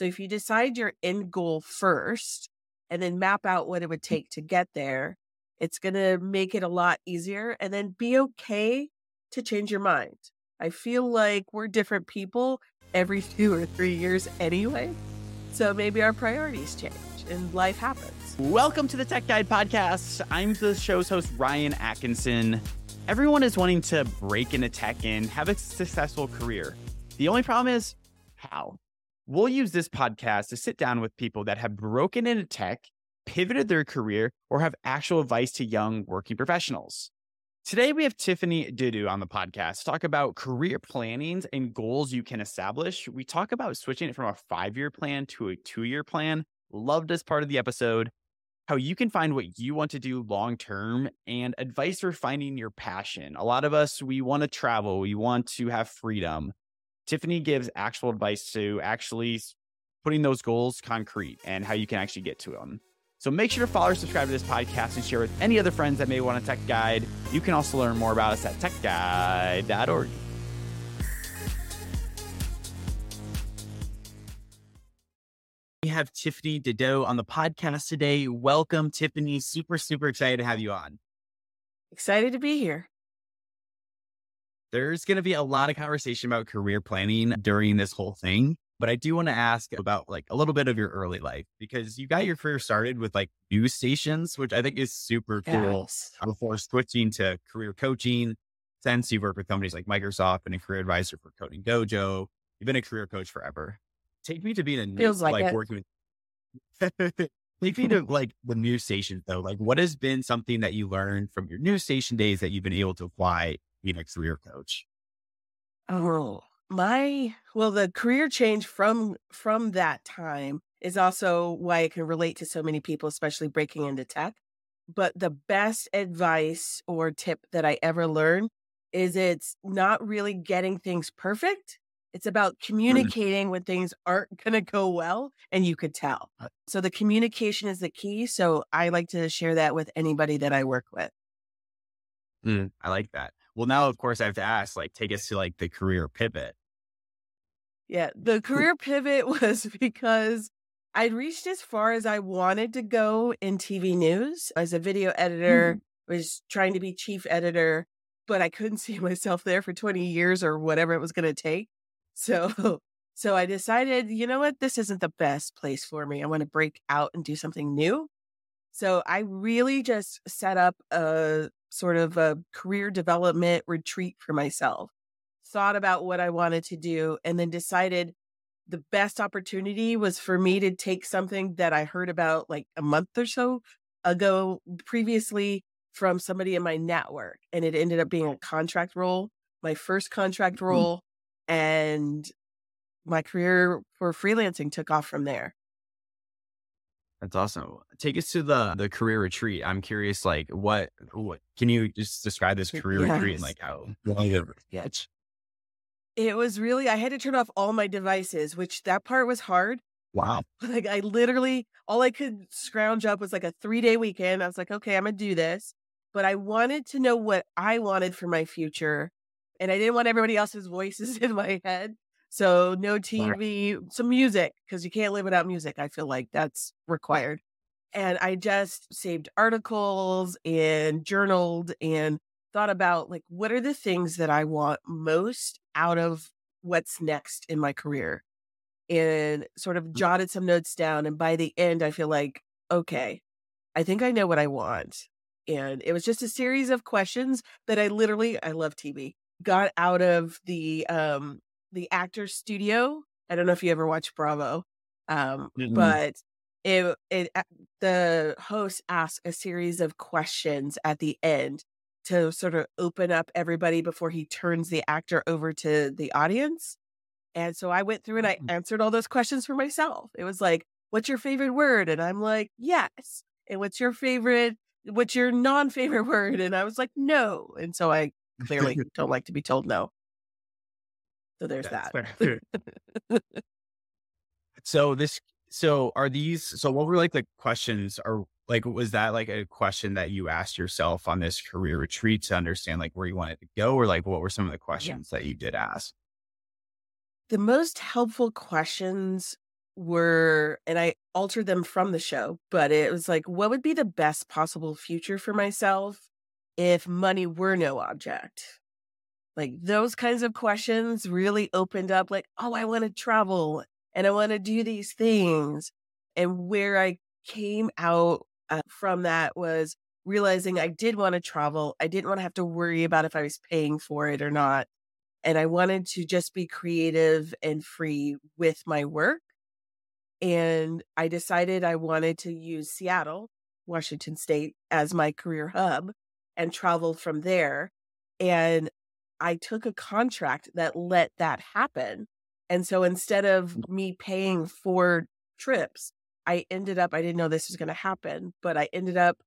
So if you decide your end goal first and then map out what it would mm. take to get there, it's going to make it a lot easier and then be okay to change your mind. I feel like we're different people every two or three years anyway. So maybe our priorities change and life happens. Welcome to the Tech Guide Podcast. I'm the show's host, Ryan Atkinson. Everyone is wanting to break into tech and have a successful career. The only problem is how? We'll use this podcast to sit down with people that have broken into tech, pivoted their career, or have actual advice to young working professionals. Today, we have Tiffany Dedeaux on the podcast to talk about career plannings and goals you can establish. We talk about switching it from a five year plan to a two year plan. Loved this part of the episode. How you can find what you want to do long term and advice for finding your passion. A lot of us, we want to travel, we want to have freedom. Tiffany gives actual advice to actually putting those goals concrete and how you can actually get to them. So make sure to follow or subscribe to this podcast and share with any other friends that may want a tech guide. You can also learn more about us at techguide.org. We have Tiffany Dedeaux on the podcast today. Welcome, Tiffany. Super, super excited to have you on. Excited to be here. There's going to be a lot of conversation about career planning during this whole thing. But I do want to ask about like a little bit of your early life because you got your career started with like news stations, which I think is super cool Yes. before switching to career coaching. Since you've worked with companies like Microsoft and a career advisor for Coding Dojo, you've been a career coach forever. Take me to being a news, Feels like it. working with. Take me to like the news stations though. Like, what has been something that you learned from your news station days that you've been able to apply being a career coach? Oh, my well, the career change from from that time is also why it can relate to so many people, especially breaking into tech. But the best advice or tip that I ever learned is it's not really getting things perfect. It's about communicating when things aren't going to go well and you could tell. Uh So the communication is the key. So I like to share that with anybody that I work with. Mm, I like that. Well, now of course I have to ask, like, take us to like the career pivot. Yeah, the career pivot was because I'd reached as far as I wanted to go in TV news as a video editor, mm. was trying to be chief editor, but I couldn't see myself there for 20 years or whatever it was going to take. So so I decided, you know what, this isn't the best place for me. I want to break out and do something new. So I really just set up a sort of a career development retreat for myself thought about what I wanted to do, and then decided the best opportunity was for me to take something that I heard about like a month or so ago previously from somebody in my network. And it ended up being a contract role, my first contract mm-hmm. role. And my career for freelancing took off from there. That's awesome. Take us to the the career retreat. I'm curious, like, what what can you just describe this career retreat and like how long it. It was really, I had to turn off all my devices, which that part was hard. Wow. Like I literally all I could scrounge up was like a three day weekend. I was like, okay, I'm gonna do this. But I wanted to know what I wanted for my future. And I didn't want everybody else's voices in my head. So no TV, some music, because you can't live without music. I feel like that's required. And I just saved articles and journaled and thought about like what are the things that I want most out of what's next in my career and sort of jotted some notes down. And by the end, I feel like, okay, I think I know what I want. And it was just a series of questions that I literally, I love TV, got out of the um the actor's studio. I don't know if you ever watched Bravo, um, but it it the host asked a series of questions at the end to sort of open up everybody before he turns the actor over to the audience. And so I went through and I Mhm. answered all those questions for myself. It was like, what's your favorite word? And I'm like, yes. And what's your favorite, what's your non favorite word? And I was like, no. And so I clearly don't like to be told no. So there's That's that. so this so are these so what were like the questions or like was that like a question that you asked yourself on this career retreat to understand like where you wanted to go or like what were some of the questions that you did ask The most helpful questions were, and I altered them from the show, but it was like, what would be the best possible future for myself if money were no object? Like those kinds of questions really opened up, like, oh, I want to travel and I want to do these things. And where I came out uh, from that was realizing I did want to travel. I didn't want to have to worry about if I was paying for it or not. And I wanted to just be creative and free with my work. And I decided I wanted to use Seattle, Washington State, as my career hub and travel from there. And I took a contract that let that happen. And so instead of mm. me paying for trips, I ended up, I didn't know this was going to happen, but I ended up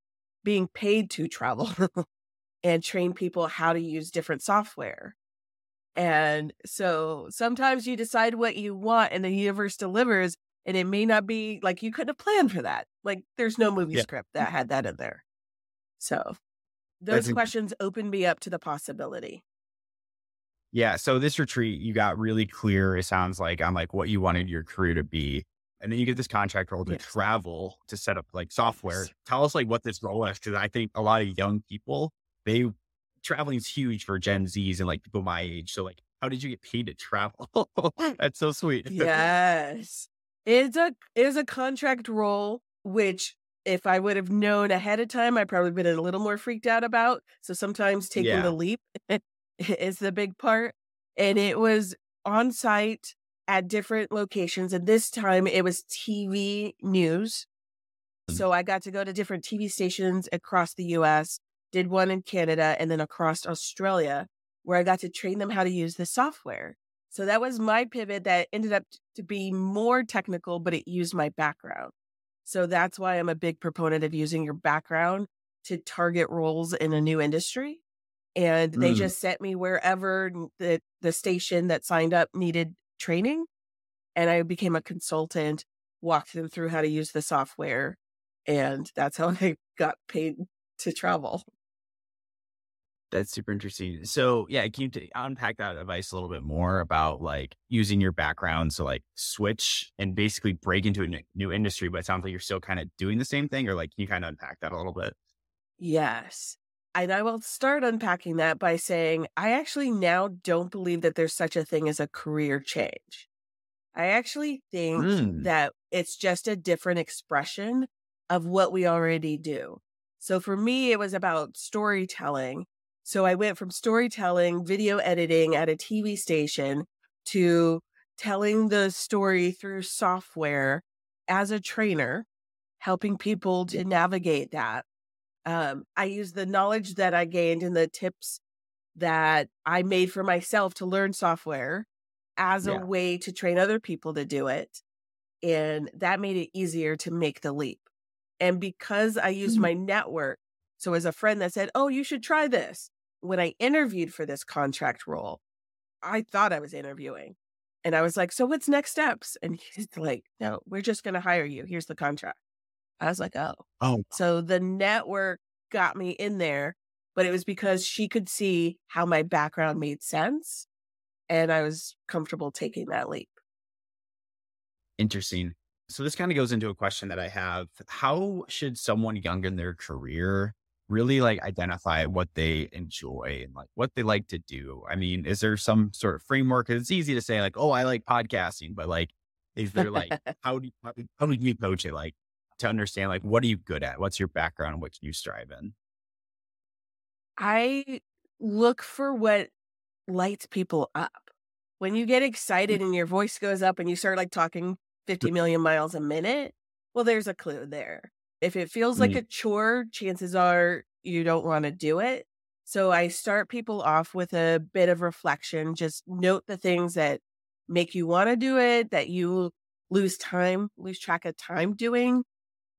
being paid to travel and train people how to use different software. And so sometimes you decide what you want and the universe delivers, and it may not be like you couldn't have planned for that. Like there's no movie yeah. script that had that in there. So those questions opened me up to the possibility. Yeah. So this retreat, you got really clear, it sounds like, on like what you wanted your career to be. And then you get this contract role to yes. travel to set up like software. Yes. Tell us like what this role is. Cause I think a lot of young people, they traveling is huge for Gen Zs and like people my age. So like, how did you get paid to travel? That's so sweet. yes. It's a it's a contract role, which if I would have known ahead of time, I probably been a little more freaked out about. So sometimes taking yeah. the leap is the big part. And it was on site at different locations. And this time it was TV news. Mm. So I got to go to different TV stations across the US, did one in Canada and then across Australia, where I got to train them how to use the software. So that was my pivot that ended up to be more technical, but it used my background. So that's why I'm a big proponent of using your background to target roles in a new industry and they mm. just sent me wherever the the station that signed up needed training and i became a consultant walked them through how to use the software and that's how i got paid to travel. That's super interesting. So yeah can you t- unpack that advice a little bit more about like using your background so like switch and basically break into a new industry but it sounds like you're still kind of doing the same thing or like can you kind of unpack that a little bit? Yes and I will start unpacking that by saying I actually now don't believe that there's such a thing as a career change. I actually think mm. that it's just a different expression of what we already do. So for me, it was about storytelling. So I went from storytelling, video editing at a TV station to telling the story through software as a trainer, helping people to navigate that um, I use the knowledge that I gained and the tips that I made for myself to learn software as yeah. a way to train other people to do it. And that made it easier to make the leap. And because I used mm-hmm. my network, so as a friend that said, Oh, you should try this. When I interviewed for this contract role, I thought I was interviewing. And I was like, So what's next steps? And he's like, No, we're just going to hire you. Here's the contract. I was like, oh. Oh. So the network got me in there, but it was because she could see how my background made sense. And I was comfortable taking that leap. Interesting. So this kind of goes into a question that I have. How should someone young in their career really like identify what they enjoy and like what they like to do? I mean, is there some sort of framework? It's easy to say like, oh, I like podcasting, but like, is there like how do you, how do you coach it? Like, to understand like what are you good at? What's your background? What can you strive in? I look for what lights people up. When you get excited mm. and your voice goes up and you start like talking 50 million miles a minute, well, there's a clue there. If it feels like mm. a chore, chances are you don't want to do it. So I start people off with a bit of reflection. Just note the things that make you want to do it, that you lose time, lose track of time doing,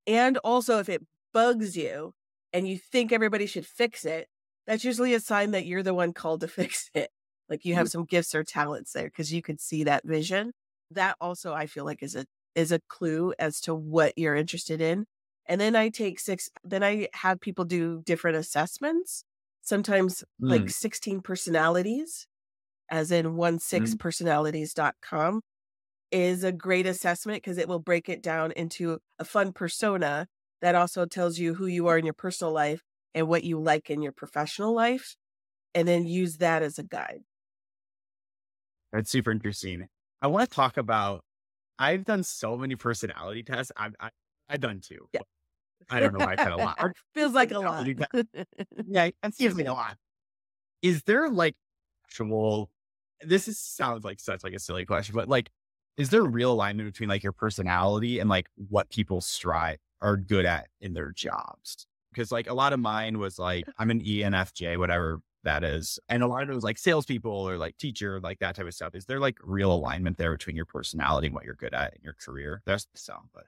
and also, if it bugs you and you think everybody should fix it, that's usually a sign that you're the one called to fix it. Like you have mm. some gifts or talents there because you could see that vision. That also I feel like is a is a clue as to what you're interested in. And then I take six then I have people do different assessments, sometimes mm. like 16 personalities, as in one six mm. personalities.com is a great assessment because it will break it down into a fun persona that also tells you who you are in your personal life and what you like in your professional life, and then use that as a guide. That's super interesting. I want to talk about. I've done so many personality tests. I've I, I've done two. Yeah. I don't know why I said a lot. Feels like a lot. yeah, it seems like a lot. Is there like actual? This is sounds like such like a silly question, but like, is there real alignment between like your personality and like what people strive are good at in their jobs? Because like a lot of mine was like I'm an ENFJ, whatever that is. And a lot of it was like salespeople or like teacher, like that type of stuff. Is there like real alignment there between your personality and what you're good at in your career? That's the sound, but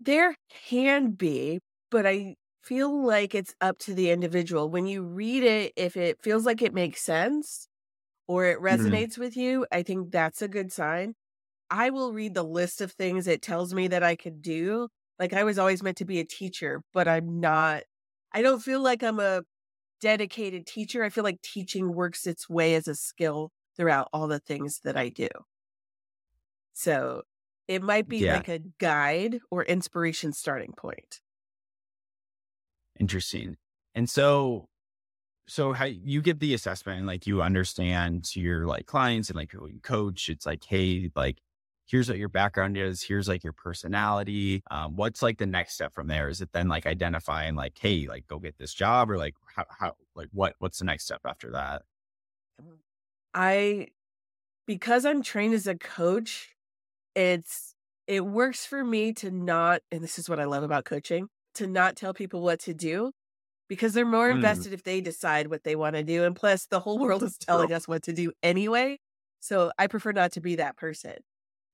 there can be, but I feel like it's up to the individual. When you read it, if it feels like it makes sense or it mm-hmm. resonates mm-hmm. with you, I think that's a good sign. I will read the list of things it tells me that I could do. Like I was always meant to be a teacher, but I'm not. I don't feel like I'm a dedicated teacher. I feel like teaching works its way as a skill throughout all the things that I do. So it might be yeah. like a guide or inspiration starting point. Interesting. And so so how you give the assessment and like you understand to your like clients and like you coach, it's like, hey, like here's what your background is, here's like your personality. Um, what's like the next step from there? Is it then like identifying like, hey, like go get this job or like how, how like what what's the next step after that? I because I'm trained as a coach, it's it works for me to not and this is what I love about coaching, to not tell people what to do because they're more mm. invested if they decide what they want to do and plus the whole world is telling us what to do anyway. So I prefer not to be that person.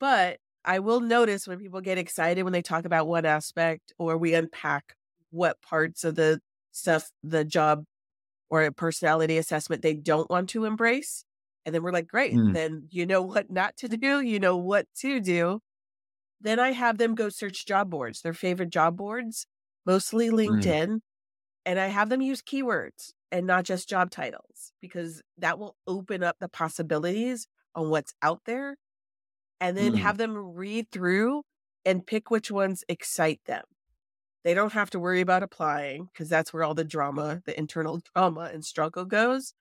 But I will notice when people get excited when they talk about one aspect or we unpack what parts of the stuff, the job or a personality assessment they don't want to embrace. And then we're like, great, mm. then you know what not to do, you know what to do. Then I have them go search job boards, their favorite job boards, mostly mm. LinkedIn. Mm. And I have them use keywords and not just job titles because that will open up the possibilities on what's out there and then mm. have them read through and pick which ones excite them. They don't have to worry about applying because that's where all the drama, the internal drama and struggle goes.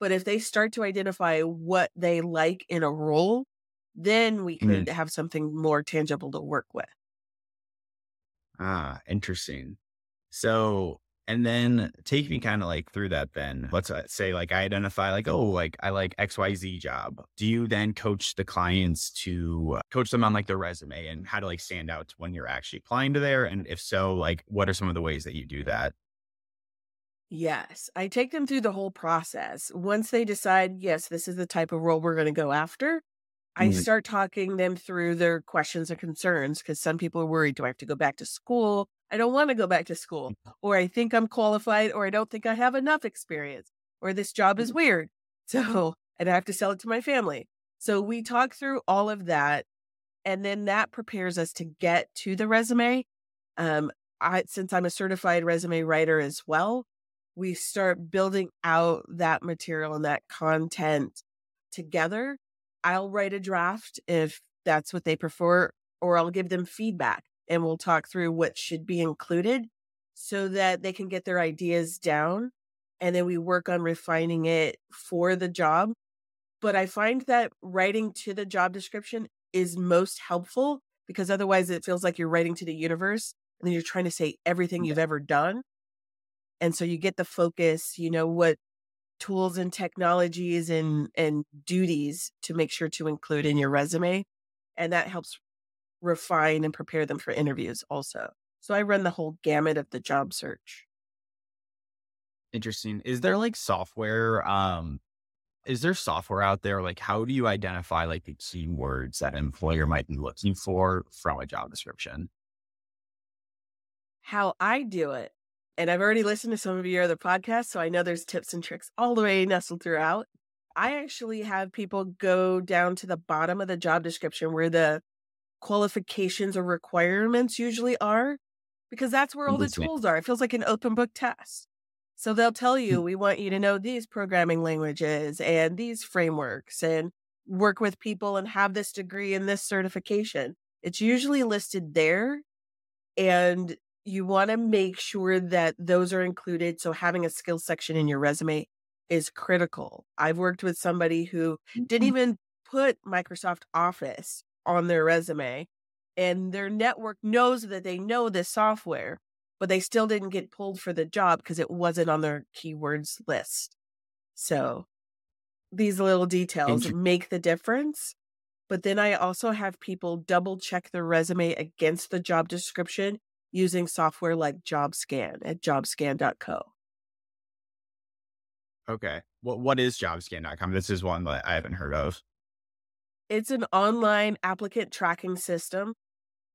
But if they start to identify what they like in a role, then we could mm. have something more tangible to work with. Ah, interesting. So and then take me kind of like through that then. Let's uh, say like I identify like, oh, like I like XYZ job. Do you then coach the clients to uh, coach them on like their resume and how to like stand out when you're actually applying to there? And if so, like what are some of the ways that you do that? Yes, I take them through the whole process. Once they decide, yes, this is the type of role we're going to go after, I mm-hmm. start talking them through their questions and concerns because some people are worried do I have to go back to school? I don't want to go back to school, mm. or I think I'm qualified, or I don't think I have enough experience, or this job is mm. weird. So, and I have to sell it to my family. So we talk through all of that. And then that prepares us to get to the resume. Um, I, since I'm a certified resume writer as well, we start building out that material and that content together. I'll write a draft if that's what they prefer, or I'll give them feedback and we'll talk through what should be included so that they can get their ideas down and then we work on refining it for the job. But I find that writing to the job description is most helpful because otherwise it feels like you're writing to the universe and then you're trying to say everything you've ever done. And so you get the focus, you know, what tools and technologies and and duties to make sure to include in your resume and that helps refine and prepare them for interviews also. So I run the whole gamut of the job search. Interesting. Is there like software um is there software out there like how do you identify like the keywords that an employer might be looking for from a job description? How I do it. And I've already listened to some of your other podcasts, so I know there's tips and tricks all the way nestled throughout. I actually have people go down to the bottom of the job description where the qualifications or requirements usually are because that's where all the tools are. It feels like an open book test. So they'll tell you, mm. we want you to know these programming languages and these frameworks and work with people and have this degree and this certification. It's usually listed there. And you want to make sure that those are included. So having a skills section in your resume is critical. I've worked with somebody who didn't mm-hmm. even put Microsoft Office on their resume and their network knows that they know this software, but they still didn't get pulled for the job because it wasn't on their keywords list. So these little details make the difference. But then I also have people double check their resume against the job description using software like JobScan at jobscan.co. Okay. What what is jobscan.com? This is one that I haven't heard of. It's an online applicant tracking system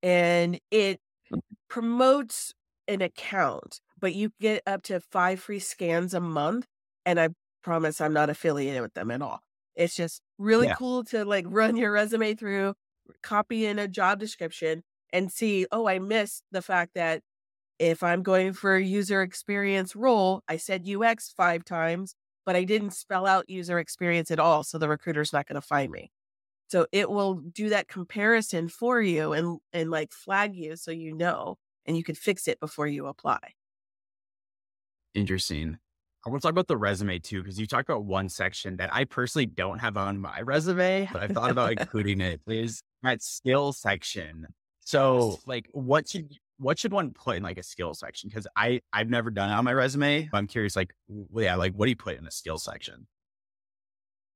and it mm. promotes an account, but you get up to 5 free scans a month and I promise I'm not affiliated with them at all. It's just really yeah. cool to like run your resume through, copy in a job description and see, oh, I missed the fact that if I'm going for a user experience role, I said UX five times, but I didn't spell out user experience at all. So the recruiter's not going to find me. So it will do that comparison for you and, and like flag you so you know, and you can fix it before you apply. Interesting. I want to talk about the resume too, because you talked about one section that I personally don't have on my resume, but I thought about including it. Is that skill section. So, like, what should what should one put in like a skill section? Because I I've never done it on my resume. But I'm curious, like, yeah, like what do you put in a skill section?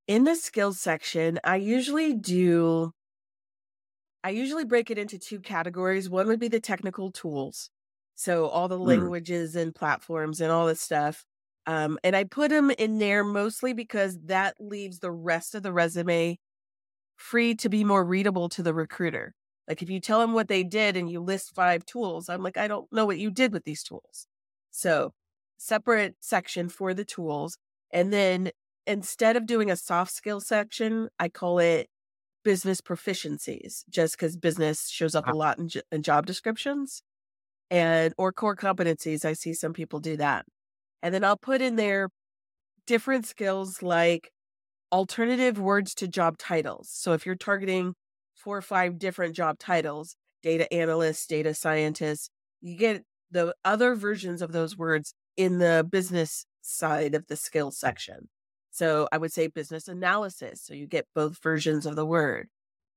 In the skills section, I usually do. I usually break it into two categories. One would be the technical tools, so all the mm. languages and platforms and all this stuff. Um, and I put them in there mostly because that leaves the rest of the resume free to be more readable to the recruiter. Like if you tell them what they did and you list five tools, I'm like, I don't know what you did with these tools. So, separate section for the tools. And then instead of doing a soft skill section, I call it business proficiencies just because business shows up a uh-huh. lot in, in job descriptions and or core competencies. I see some people do that. And then I'll put in there different skills like alternative words to job titles. So if you're targeting four or five different job titles, data analyst, data scientist, you get the other versions of those words in the business side of the skill mm. section. So I would say business analysis. So you get both versions of the word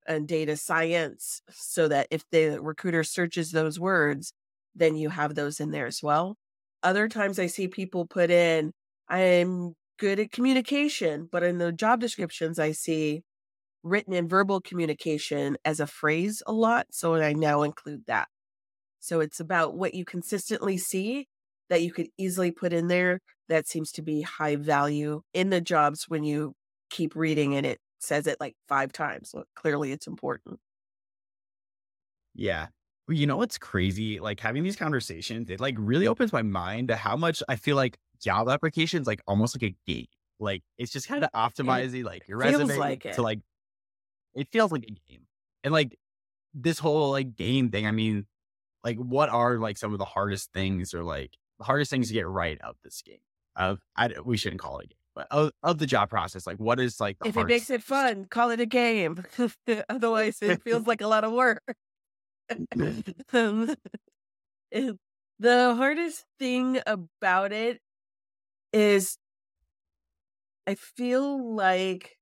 and data science so that if the recruiter searches those words, then you have those in there as well. Other times I see people put in, I'm good at communication, but in the job descriptions, I see written and verbal communication as a phrase a lot. So I now include that. So it's about what you consistently see that you could easily put in there that seems to be high value in the jobs when you keep reading and it says it like five times. Clearly it's important. Yeah you know what's crazy? Like having these conversations, it like really opens my mind to how much I feel like job applications like almost like a game. Like it's just kind of optimizing like your resume like to like it feels like a game. And like this whole like game thing, I mean, like what are like some of the hardest things or like the hardest things to get right of this game? Of I we shouldn't call it a game, but of, of the job process, like what is like if it makes it fun, call it a game. Otherwise, it feels like a lot of work. um, the hardest thing about it is I feel like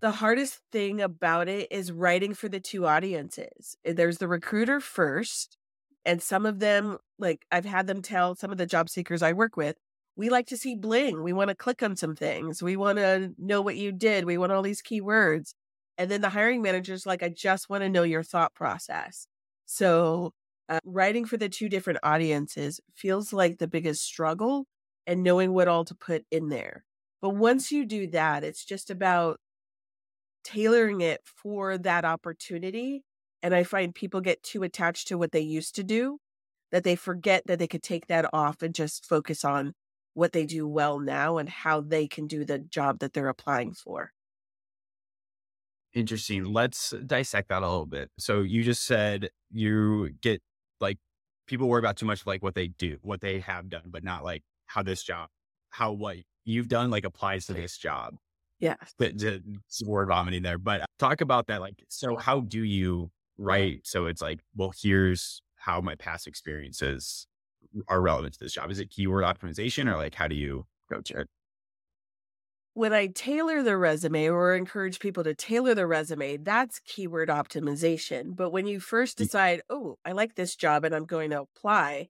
the hardest thing about it is writing for the two audiences. There's the recruiter first, and some of them, like I've had them tell some of the job seekers I work with, we like to see bling. We want to click on some things. We want to know what you did. We want all these keywords. And then the hiring manager's like, I just want to know your thought process. So, uh, writing for the two different audiences feels like the biggest struggle and knowing what all to put in there. But once you do that, it's just about tailoring it for that opportunity. And I find people get too attached to what they used to do that they forget that they could take that off and just focus on what they do well now and how they can do the job that they're applying for. Interesting. Let's dissect that a little bit. So you just said you get like people worry about too much like what they do, what they have done, but not like how this job, how what you've done like applies to this job. Yeah. But uh, word vomiting there. But uh, talk about that. Like, so how do you write? So it's like, well, here's how my past experiences are relevant to this job. Is it keyword optimization or like, how do you approach it? When I tailor the resume or encourage people to tailor the resume, that's keyword optimization. But when you first Mm. decide, oh, I like this job and I'm going to apply,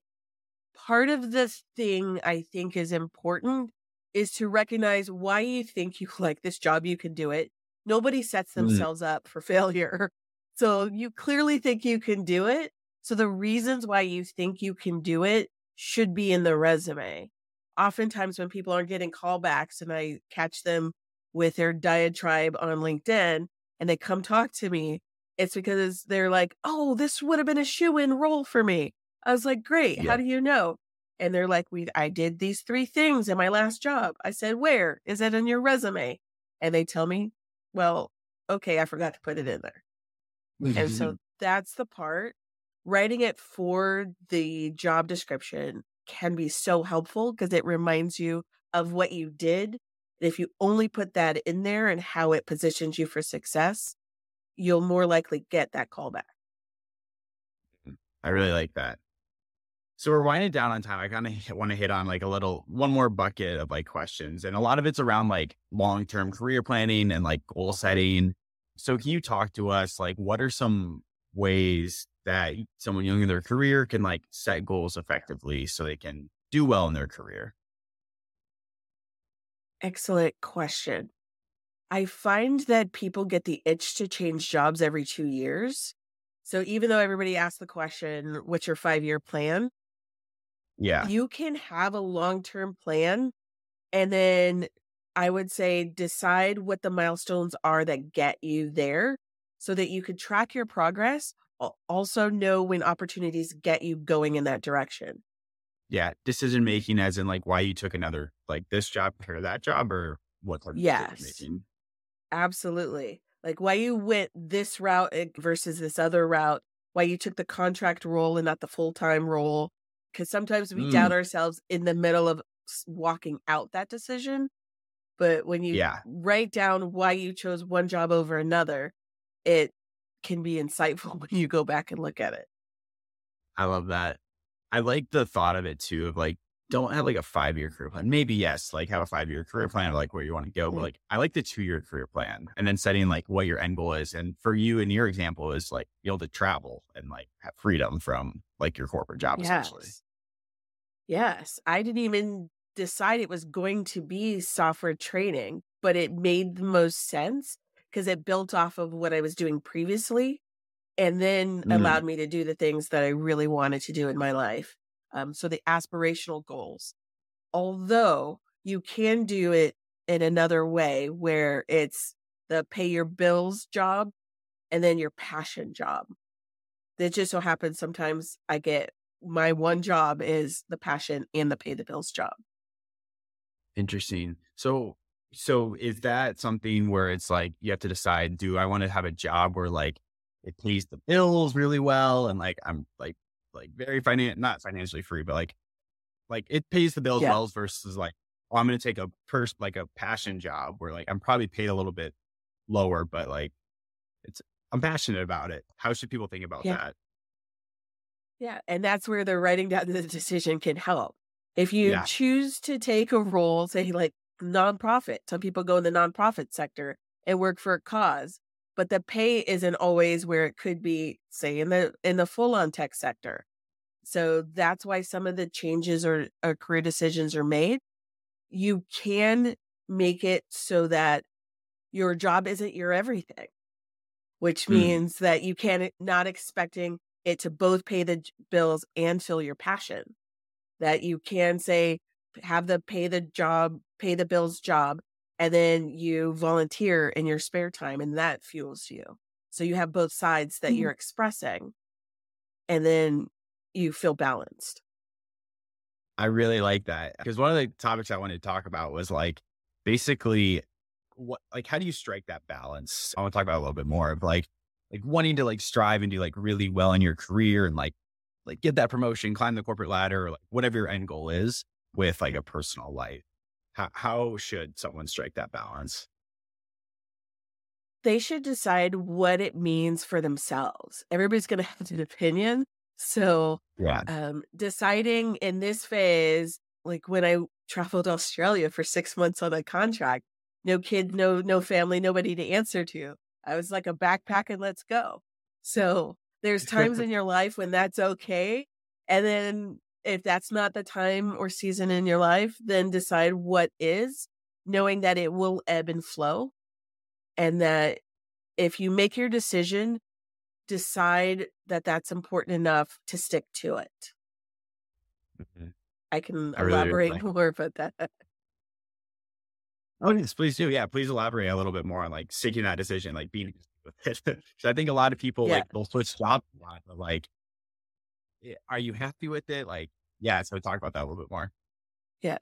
part of the thing I think is important is to recognize why you think you like this job, you can do it. Nobody sets Mm. themselves up for failure. So you clearly think you can do it. So the reasons why you think you can do it should be in the resume. Oftentimes, when people aren't getting callbacks and I catch them with their diatribe on LinkedIn and they come talk to me, it's because they're like, oh, this would have been a shoe in role for me. I was like, great. Yeah. How do you know? And they're like, we, I did these three things in my last job. I said, where is it in your resume? And they tell me, well, okay, I forgot to put it in there. And mm-hmm. so that's the part. Writing it for the job description can be so helpful because it reminds you of what you did. And if you only put that in there and how it positions you for success, you'll more likely get that callback. Hmm. I really like that. So we're winding down on time. I kind of want to hit on like a little one more bucket of like questions, and a lot of it's around like long term career planning and like goal setting. So can you talk to us like what are some ways that someone young in their career can like set goals effectively so they can do well in their career? Excellent question. I find that people get the itch to change jobs every two years. So even though everybody asks the question, what's your five year plan? Yeah. You can have a long term plan and then I would say decide what the milestones are that get you there so that you could track your progress. Also, know when opportunities get you going in that direction. Yeah. Decision making as in like why you took another like this job or that job or what Yes. Absolutely. Like why you went this route eh, versus this other route, why you took the contract role and not the full time role. Because sometimes we Mm. doubt ourselves in the middle of walking out that decision. But when you Yeah. write down why you chose one job over another, it can be insightful when you go back and look at it. I love that. I like the thought of it too of like, don't have like a five year career plan. Maybe yes, like have a five year career plan of like where you want to go. But Mm. like I like the two year career plan and then setting like what your end goal is. And for you in your example is like be able to travel and like have freedom from like your corporate job essentially. Yes. Yes. I didn't even decide it was going to be software training, but it made the most sense because it built off of what I was doing previously and then Mm. allowed me to do the things that I really wanted to do in my life. Um, so the aspirational goals. Although you can do it in another way where it's the pay your bills job and then your passion job. It just so happens sometimes I get my one job is the passion and the pay the bills job. Interesting. So so is that something where it's like you have to decide, do I want to have a job where like it pays the bills really well and like I'm like like very finan not financially free, but like like it pays the bills Yeah. well versus like, oh, I'm gonna take a pers like a passion job where like I'm probably paid a little bit lower, but like it's I'm passionate about it. How should people think about Yeah. that? Yeah. And that's where the writing down the decision can help. If you Yeah. choose to take a role, say like nonprofit, some people go in the nonprofit sector and work for a cause, but the pay isn't always where it could be, say in the in the full on tech sector. So that's why some of the changes or, or career decisions are made. You can make it so that your job isn't your everything, which Mm. means that you can not not expecting it to both pay the bills and fill your passion. That you can say, have the pay the job, pay the bills job, and then you volunteer in your spare time and that fuels you. So you have both sides that Mhm. you're expressing and then you feel balanced. I really like that because one of the topics I wanted to talk about was like basically what like how do you strike that balance? I want to talk about a little bit more of like like wanting to like strive and do like really well in your career and like like get that promotion, climb the corporate ladder, or like whatever your end goal is with like a personal life. How how should someone strike that balance? they should decide what it means for themselves. Everybody's going to have an opinion. So, Yeah. um, deciding in this phase, like when I traveled Australia for six months on a contract, no kid, no no family, nobody to answer to. I was like a backpack and let's go. So there's times in your life when that's okay, and then if that's not the time or season in your life, then decide what is, knowing that it will ebb and flow, and that if you make your decision, decide that that's important enough to stick to it. Mhm. I can I really elaborate like- more about that. Oh, yes, please do. Yeah, please elaborate a little bit more on like sticking that decision, like being with it. 'Cause I think a lot of people Yeah. like they'll switch jobs a lot, but like, eh, are you happy with it? Like, yeah. So talk about that a little bit more. Yeah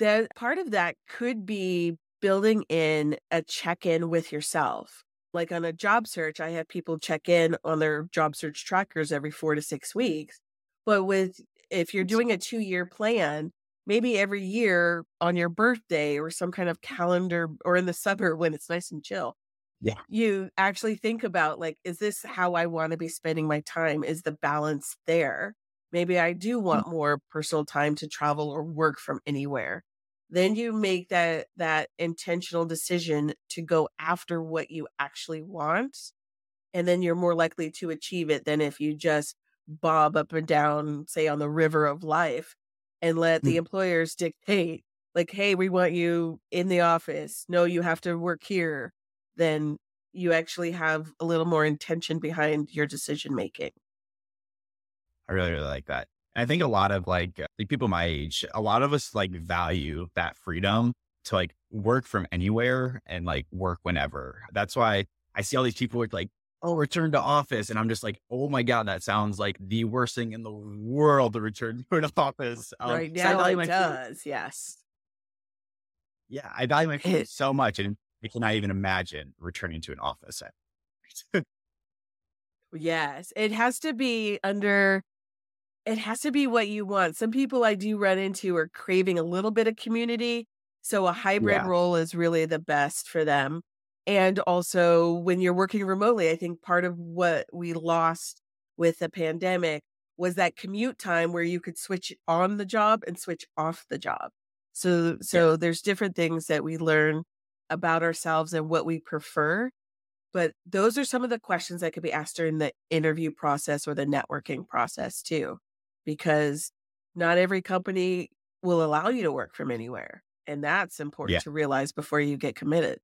that part of that could be building in a check-in with yourself like on a job search i have people check in on their job search trackers every four to six weeks but with if you're doing a two-year plan maybe every year on your birthday or some kind of calendar or in the summer when it's nice and chill Yeah. you actually think about like is this how i want to be spending my time? Is the balance there? Maybe i do mm. want more personal time to travel or work from anywhere. Then you make that that intentional decision to go after what you actually want and then you're more likely to achieve it than if you just bob up and down say on the river of life and let the mm. employers dictate like hey we want you in the office. No you have to work here then you actually have a little more intention behind your decision making I really, really like that. And I think a lot of like, uh, like people my age, a lot of us like value that freedom to like work from anywhere and like work whenever. That's why I see all these people with like, oh, return to office. And I'm just like, oh my God, that sounds like the worst thing in the world to return to an office. Um, right now it does yes Yeah, I value my freedom so much. And I cannot even imagine returning to an office. Yes, it has to be under it has to be what you want. Some people I do run into are craving a little bit of community, so a hybrid Yeah. role is really the best for them. And also when you're working remotely, I think part of what we lost with the pandemic was that commute time where you could switch on the job and switch off the job. So so there's different things that we learn about ourselves and what we prefer but those are some of the questions that could be asked during the interview process or the networking process too because not every company will allow you to work from anywhere and that's important Yeah. to realize before you get committed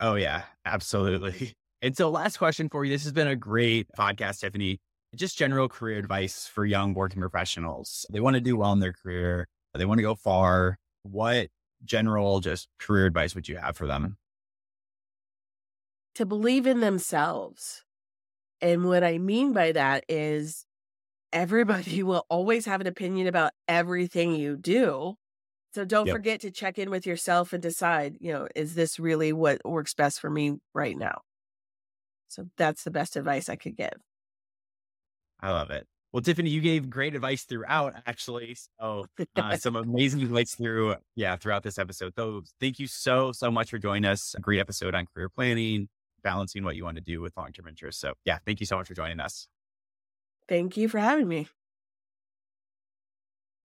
Oh, yeah, absolutely. And so, last question for you. This has been a great podcast, Tiffany. Just general career advice for young working professionals. They want to do well in their career, they want to go far. What general just career advice would you have for them? to believe in themselves and what i mean by that is everybody will always have an opinion about everything you do so don't Yep. forget to check in with yourself and decide you know is this really what works best for me right now so that's the best advice i could give I love it. Well, Tiffany, you gave great advice throughout, actually. So, uh, some amazing advice through, yeah, throughout this episode. So, thank you so, so much for joining us. A great episode on career planning, balancing what you want to do with long term interests. So, yeah, thank you so much for joining us. thank you for having me